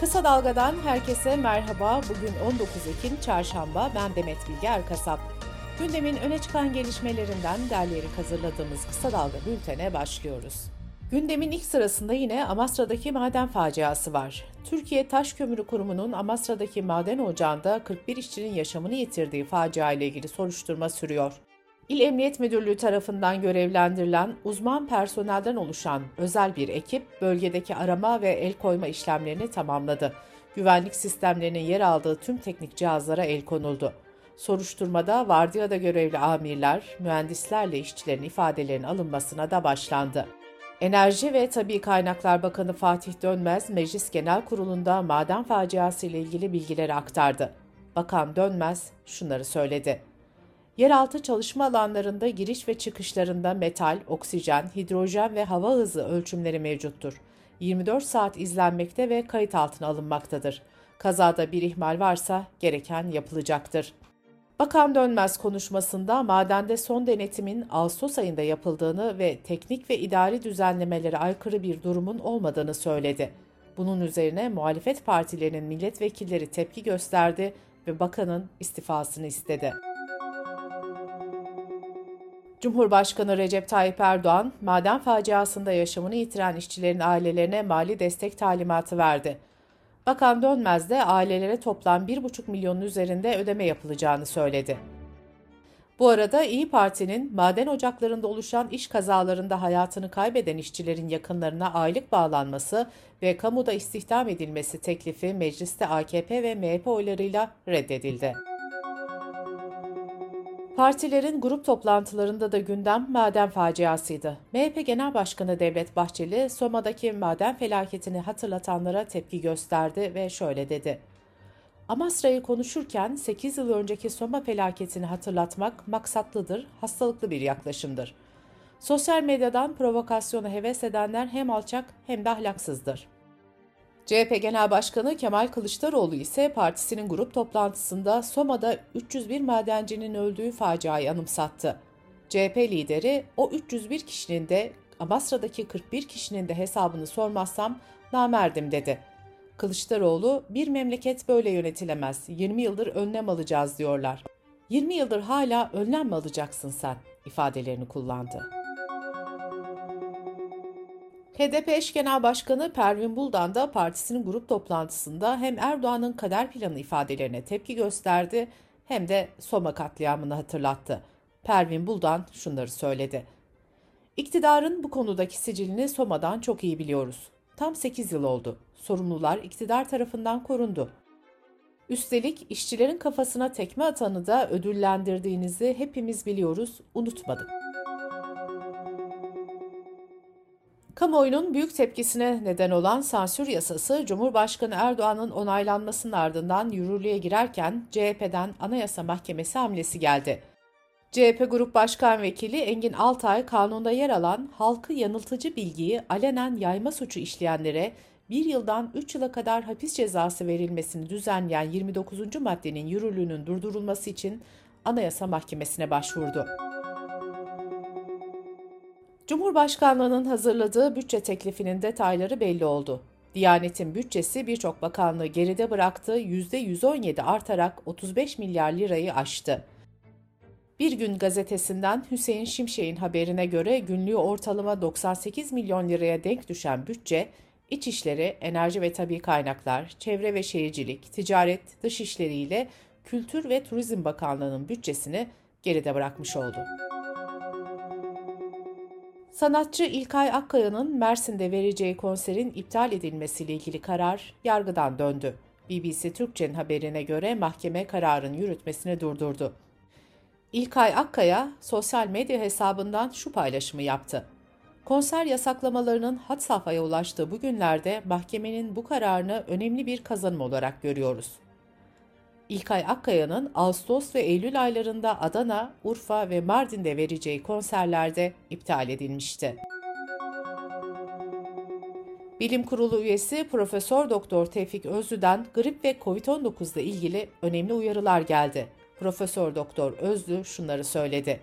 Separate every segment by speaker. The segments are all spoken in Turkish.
Speaker 1: Kısa Dalga'dan herkese merhaba. Bugün 19 Ekim Çarşamba. Ben Demet Bilge Erkasap. Gündemin öne çıkan gelişmelerinden derleyerek hazırladığımız Kısa Dalga bültene başlıyoruz. Gündemin ilk sırasında yine Amasra'daki maden faciası var. Türkiye Taş Kömürü Kurumu'nun Amasra'daki maden ocağında 41 işçinin yaşamını yitirdiği facia ile ilgili soruşturma sürüyor. İl Emniyet Müdürlüğü tarafından görevlendirilen uzman personelden oluşan özel bir ekip bölgedeki arama ve el koyma işlemlerini tamamladı. Güvenlik sistemlerinin yer aldığı tüm teknik cihazlara el konuldu. Soruşturmada vardiyada görevli amirler, mühendislerle işçilerin ifadelerinin alınmasına da başlandı. Enerji ve Tabi Kaynaklar Bakanı Fatih Dönmez, Meclis Genel Kurulu'nda maden faciası ile ilgili bilgileri aktardı. Bakan Dönmez şunları söyledi. Yeraltı çalışma alanlarında giriş ve çıkışlarında metal, oksijen, hidrojen ve hava hızı ölçümleri mevcuttur. 24 saat izlenmekte ve kayıt altına alınmaktadır. Kazada bir ihmal varsa gereken yapılacaktır. Bakan Dönmez konuşmasında madende son denetimin Ağustos ayında yapıldığını ve teknik ve idari düzenlemelere aykırı bir durumun olmadığını söyledi. Bunun üzerine muhalefet partilerinin milletvekilleri tepki gösterdi ve bakanın istifasını istedi. Cumhurbaşkanı Recep Tayyip Erdoğan, maden faciasında yaşamını yitiren işçilerin ailelerine mali destek talimatı verdi. Bakan Dönmez de ailelere toplam 1,5 milyonun üzerinde ödeme yapılacağını söyledi. Bu arada İyi Parti'nin maden ocaklarında oluşan iş kazalarında hayatını kaybeden işçilerin yakınlarına aylık bağlanması ve kamuda istihdam edilmesi teklifi mecliste AKP ve MHP oylarıyla reddedildi. Partilerin grup toplantılarında da gündem maden faciasıydı. MHP Genel Başkanı Devlet Bahçeli, Soma'daki maden felaketini hatırlatanlara tepki gösterdi ve şöyle dedi. Amasra'yı konuşurken 8 yıl önceki Soma felaketini hatırlatmak maksatlıdır, hastalıklı bir yaklaşımdır. Sosyal medyadan provokasyonu heves edenler hem alçak hem de ahlaksızdır. CHP Genel Başkanı Kemal Kılıçdaroğlu ise partisinin grup toplantısında Soma'da 301 madencinin öldüğü faciayı anımsattı. CHP lideri o 301 kişinin de Amasra'daki 41 kişinin de hesabını sormazsam namerdim dedi. Kılıçdaroğlu bir memleket böyle yönetilemez 20 yıldır önlem alacağız diyorlar. 20 yıldır hala önlem mi alacaksın sen ifadelerini kullandı. HDP eş genel başkanı Pervin Buldan da partisinin grup toplantısında hem Erdoğan'ın kader planı ifadelerine tepki gösterdi hem de Soma katliamını hatırlattı. Pervin Buldan şunları söyledi. İktidarın bu konudaki sicilini Soma'dan çok iyi biliyoruz. Tam 8 yıl oldu. Sorumlular iktidar tarafından korundu. Üstelik işçilerin kafasına tekme atanı da ödüllendirdiğinizi hepimiz biliyoruz, unutmadık. Kamuoyunun büyük tepkisine neden olan sansür yasası Cumhurbaşkanı Erdoğan'ın onaylanmasının ardından yürürlüğe girerken CHP'den Anayasa Mahkemesi hamlesi geldi. CHP Grup Başkan Vekili Engin Altay kanunda yer alan halkı yanıltıcı bilgiyi alenen yayma suçu işleyenlere bir yıldan 3 yıla kadar hapis cezası verilmesini düzenleyen 29. maddenin yürürlüğünün durdurulması için Anayasa Mahkemesi'ne başvurdu. Cumhurbaşkanlığının hazırladığı bütçe teklifinin detayları belli oldu. Diyanet'in bütçesi birçok bakanlığı geride bıraktığı %117 artarak 35 milyar lirayı aştı. Bir gün gazetesinden Hüseyin Şimşek'in haberine göre günlüğü ortalama 98 milyon liraya denk düşen bütçe, İçişleri, Enerji ve Tabi Kaynaklar, Çevre ve Şehircilik, Ticaret, Dışişleri ile Kültür ve Turizm Bakanlığı'nın bütçesini geride bırakmış oldu. Sanatçı İlkay Akkaya'nın Mersin'de vereceği konserin iptal edilmesiyle ilgili karar yargıdan döndü. BBC Türkçe'nin haberine göre mahkeme kararın yürütmesini durdurdu. İlkay Akkaya sosyal medya hesabından şu paylaşımı yaptı. Konser yasaklamalarının had safhaya ulaştığı bu günlerde mahkemenin bu kararını önemli bir kazanım olarak görüyoruz. İlkay Akkaya'nın Ağustos ve Eylül aylarında Adana, Urfa ve Mardin'de vereceği konserlerde iptal edilmişti. Bilim Kurulu üyesi Profesör Doktor Tevfik Özlü'den grip ve COVID-19 ile ilgili önemli uyarılar geldi. Profesör Doktor Özlü şunları söyledi.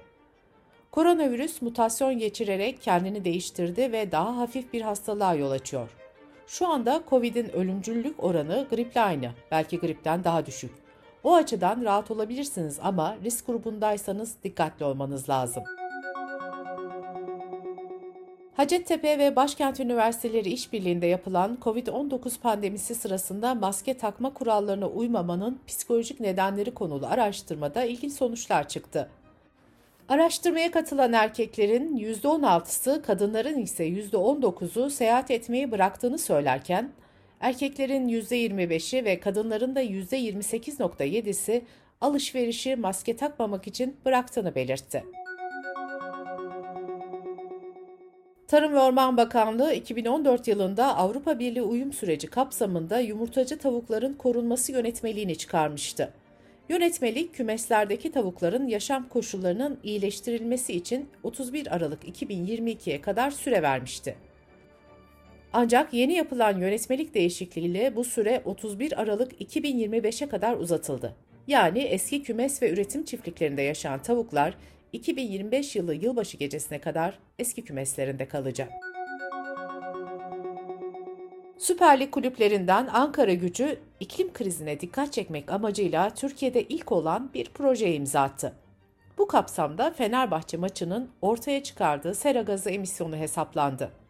Speaker 1: Koronavirüs mutasyon geçirerek kendini değiştirdi ve daha hafif bir hastalığa yol açıyor. Şu anda Covid'in ölümcüllük oranı griple aynı, belki gripten daha düşük. O açıdan rahat olabilirsiniz ama risk grubundaysanız dikkatli olmanız lazım. Hacettepe ve Başkent Üniversiteleri işbirliğinde yapılan COVID-19 pandemisi sırasında maske takma kurallarına uymamanın psikolojik nedenleri konulu araştırmada ilginç sonuçlar çıktı. Araştırmaya katılan erkeklerin %16'sı, kadınların ise %19'u seyahat etmeyi bıraktığını söylerken, erkeklerin %25'i ve kadınların da %28.7'si alışverişi maske takmamak için bıraktığını belirtti. Tarım ve Orman Bakanlığı 2014 yılında Avrupa Birliği uyum süreci kapsamında yumurtacı tavukların korunması yönetmeliğini çıkarmıştı. Yönetmelik kümeslerdeki tavukların yaşam koşullarının iyileştirilmesi için 31 Aralık 2022'ye kadar süre vermişti. Ancak yeni yapılan yönetmelik değişikliğiyle bu süre 31 Aralık 2025'e kadar uzatıldı. Yani eski kümes ve üretim çiftliklerinde yaşayan tavuklar 2025 yılı yılbaşı gecesine kadar eski kümeslerinde kalacak. Süper Lig kulüplerinden Ankara gücü iklim krizine dikkat çekmek amacıyla Türkiye'de ilk olan bir projeye imza attı. Bu kapsamda Fenerbahçe maçının ortaya çıkardığı sera gazı emisyonu hesaplandı.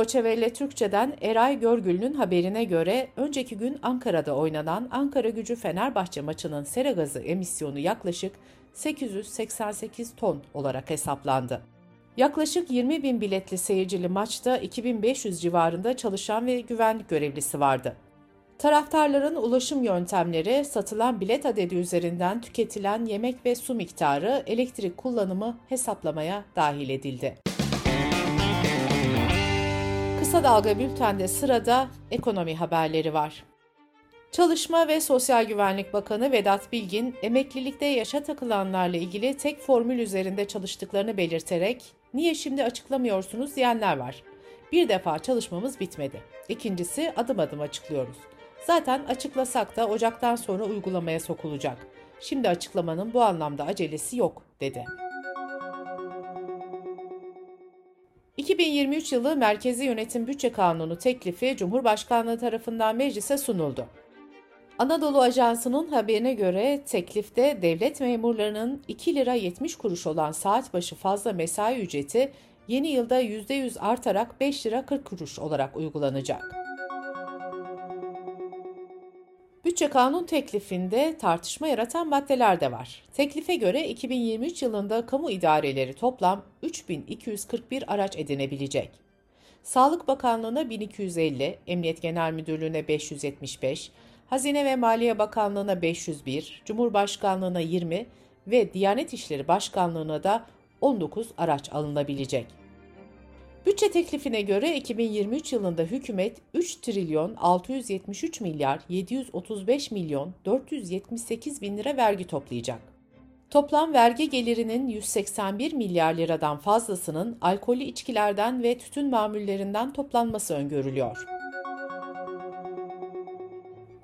Speaker 1: Welle Türkçe'den Eray Görgül'ün haberine göre önceki gün Ankara'da oynanan Ankara gücü Fenerbahçe maçının sera gazı emisyonu yaklaşık 888 ton olarak hesaplandı. Yaklaşık 20 bin biletli seyircili maçta 2500 civarında çalışan ve güvenlik görevlisi vardı. Taraftarların ulaşım yöntemleri, satılan bilet adedi üzerinden tüketilen yemek ve su miktarı, elektrik kullanımı hesaplamaya dahil edildi. Kısa Dalga Bülten'de sırada ekonomi haberleri var. Çalışma ve Sosyal Güvenlik Bakanı Vedat Bilgin, emeklilikte yaşa takılanlarla ilgili tek formül üzerinde çalıştıklarını belirterek, niye şimdi açıklamıyorsunuz diyenler var. Bir defa çalışmamız bitmedi. İkincisi adım adım açıklıyoruz. Zaten açıklasak da Ocak'tan sonra uygulamaya sokulacak. Şimdi açıklamanın bu anlamda acelesi yok, dedi. 2023 yılı Merkezi Yönetim Bütçe Kanunu teklifi Cumhurbaşkanlığı tarafından meclise sunuldu. Anadolu Ajansı'nın haberine göre teklifte devlet memurlarının 2 lira 70 kuruş olan saat başı fazla mesai ücreti yeni yılda %100 artarak 5 lira 40 kuruş olarak uygulanacak. Bütçe kanun teklifinde tartışma yaratan maddeler de var. Teklife göre 2023 yılında kamu idareleri toplam 3241 araç edinebilecek. Sağlık Bakanlığı'na 1250, Emniyet Genel Müdürlüğü'ne 575, Hazine ve Maliye Bakanlığı'na 501, Cumhurbaşkanlığı'na 20 ve Diyanet İşleri Başkanlığı'na da 19 araç alınabilecek. Bütçe teklifine göre 2023 yılında hükümet 3 trilyon 673 milyar 735 milyon 478 bin lira vergi toplayacak. Toplam vergi gelirinin 181 milyar liradan fazlasının alkollü içkilerden ve tütün mamullerinden toplanması öngörülüyor.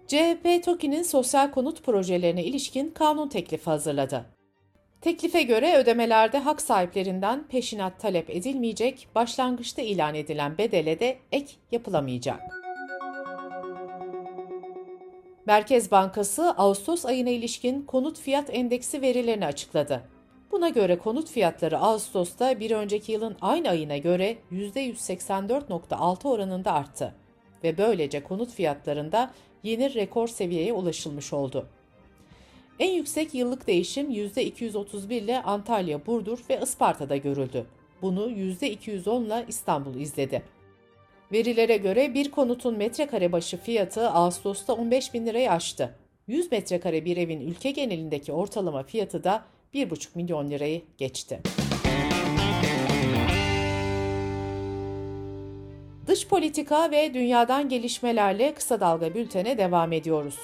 Speaker 1: CHP TOKİ'nin sosyal konut projelerine ilişkin kanun teklifi hazırladı. Teklife göre ödemelerde hak sahiplerinden peşinat talep edilmeyecek, başlangıçta ilan edilen bedele de ek yapılamayacak. Merkez Bankası Ağustos ayına ilişkin konut fiyat endeksi verilerini açıkladı. Buna göre konut fiyatları Ağustos'ta bir önceki yılın aynı ayına göre %184.6 oranında arttı ve böylece konut fiyatlarında yeni rekor seviyeye ulaşılmış oldu. En yüksek yıllık değişim %231 ile Antalya, Burdur ve Isparta'da görüldü. Bunu %210 ile İstanbul izledi. Verilere göre bir konutun metrekare başı fiyatı Ağustos'ta 15 bin lirayı aştı. 100 metrekare bir evin ülke genelindeki ortalama fiyatı da 1,5 milyon lirayı geçti. Dış politika ve dünyadan gelişmelerle kısa dalga bültene devam ediyoruz.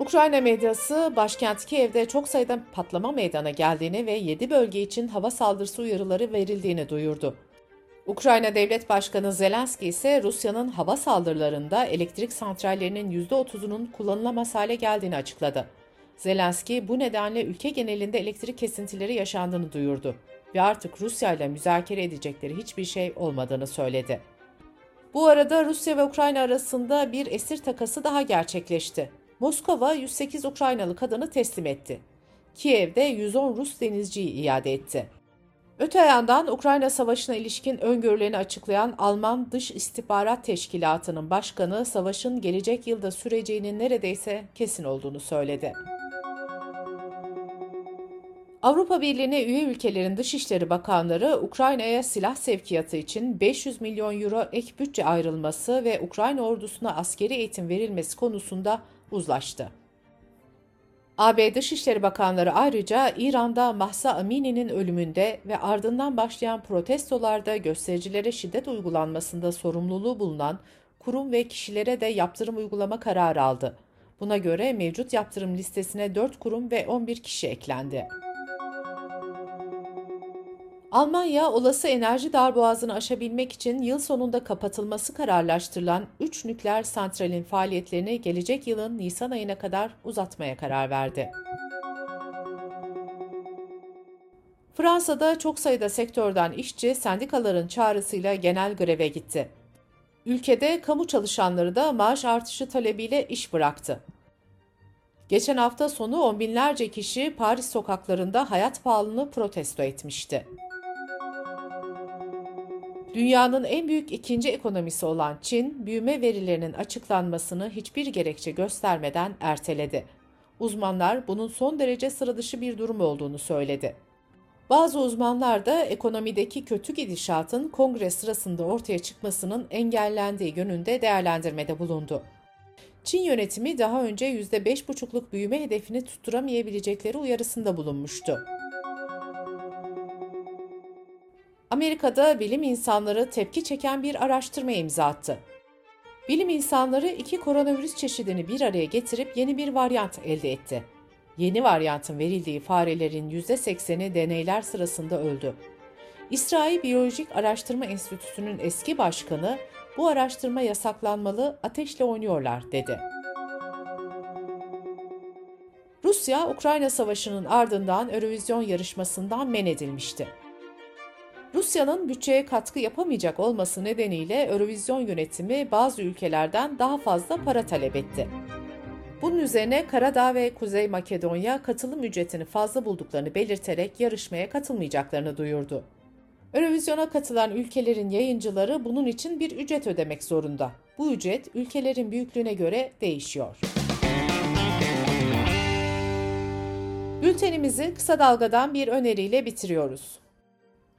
Speaker 1: Ukrayna medyası başkent Kiev'de çok sayıda patlama meydana geldiğini ve 7 bölge için hava saldırısı uyarıları verildiğini duyurdu. Ukrayna Devlet Başkanı Zelenski ise Rusya'nın hava saldırılarında elektrik santrallerinin %30'unun kullanılamaz hale geldiğini açıkladı. Zelenski bu nedenle ülke genelinde elektrik kesintileri yaşandığını duyurdu ve artık Rusya ile müzakere edecekleri hiçbir şey olmadığını söyledi. Bu arada Rusya ve Ukrayna arasında bir esir takası daha gerçekleşti. Moskova 108 Ukraynalı kadını teslim etti. Kiev'de 110 Rus denizciyi iade etti. Öte yandan Ukrayna Savaşı'na ilişkin öngörülerini açıklayan Alman Dış İstihbarat Teşkilatı'nın başkanı savaşın gelecek yılda süreceğinin neredeyse kesin olduğunu söyledi. Avrupa Birliği'ne üye ülkelerin Dışişleri Bakanları Ukrayna'ya silah sevkiyatı için 500 milyon euro ek bütçe ayrılması ve Ukrayna ordusuna askeri eğitim verilmesi konusunda uzlaştı. AB Dışişleri Bakanları ayrıca İran'da Mahsa Amini'nin ölümünde ve ardından başlayan protestolarda göstericilere şiddet uygulanmasında sorumluluğu bulunan kurum ve kişilere de yaptırım uygulama kararı aldı. Buna göre mevcut yaptırım listesine 4 kurum ve 11 kişi eklendi. Almanya olası enerji darboğazını aşabilmek için yıl sonunda kapatılması kararlaştırılan 3 nükleer santralin faaliyetlerini gelecek yılın Nisan ayına kadar uzatmaya karar verdi. Fransa'da çok sayıda sektörden işçi sendikaların çağrısıyla genel greve gitti. Ülkede kamu çalışanları da maaş artışı talebiyle iş bıraktı. Geçen hafta sonu on binlerce kişi Paris sokaklarında hayat pahalılığını protesto etmişti. Dünyanın en büyük ikinci ekonomisi olan Çin, büyüme verilerinin açıklanmasını hiçbir gerekçe göstermeden erteledi. Uzmanlar bunun son derece sıradışı bir durum olduğunu söyledi. Bazı uzmanlar da ekonomideki kötü gidişatın kongre sırasında ortaya çıkmasının engellendiği yönünde değerlendirmede bulundu. Çin yönetimi daha önce %5,5'luk büyüme hedefini tutturamayabilecekleri uyarısında bulunmuştu. Amerika'da bilim insanları tepki çeken bir araştırma imza attı. Bilim insanları iki koronavirüs çeşidini bir araya getirip yeni bir varyant elde etti. Yeni varyantın verildiği farelerin %80'i deneyler sırasında öldü. İsrail Biyolojik Araştırma Enstitüsü'nün eski başkanı bu araştırma yasaklanmalı, ateşle oynuyorlar dedi. Rusya, Ukrayna Savaşı'nın ardından Eurovision yarışmasından men edilmişti. Rusya'nın bütçeye katkı yapamayacak olması nedeniyle Eurovizyon yönetimi bazı ülkelerden daha fazla para talep etti. Bunun üzerine Karadağ ve Kuzey Makedonya katılım ücretini fazla bulduklarını belirterek yarışmaya katılmayacaklarını duyurdu. Eurovizyona katılan ülkelerin yayıncıları bunun için bir ücret ödemek zorunda. Bu ücret ülkelerin büyüklüğüne göre değişiyor. Bültenimizi kısa dalgadan bir öneriyle bitiriyoruz.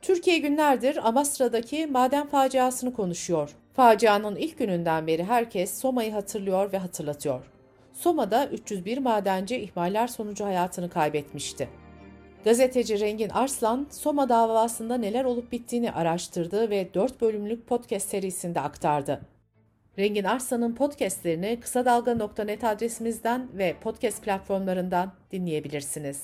Speaker 1: Türkiye günlerdir Amasra'daki maden faciasını konuşuyor. Facianın ilk gününden beri herkes Soma'yı hatırlıyor ve hatırlatıyor. Soma'da 301 madenci ihmaller sonucu hayatını kaybetmişti. Gazeteci Rengin Arslan, Soma davasında neler olup bittiğini araştırdı ve 4 bölümlük podcast serisinde aktardı. Rengin Arslan'ın podcastlerini kısa dalga.net adresimizden ve podcast platformlarından dinleyebilirsiniz.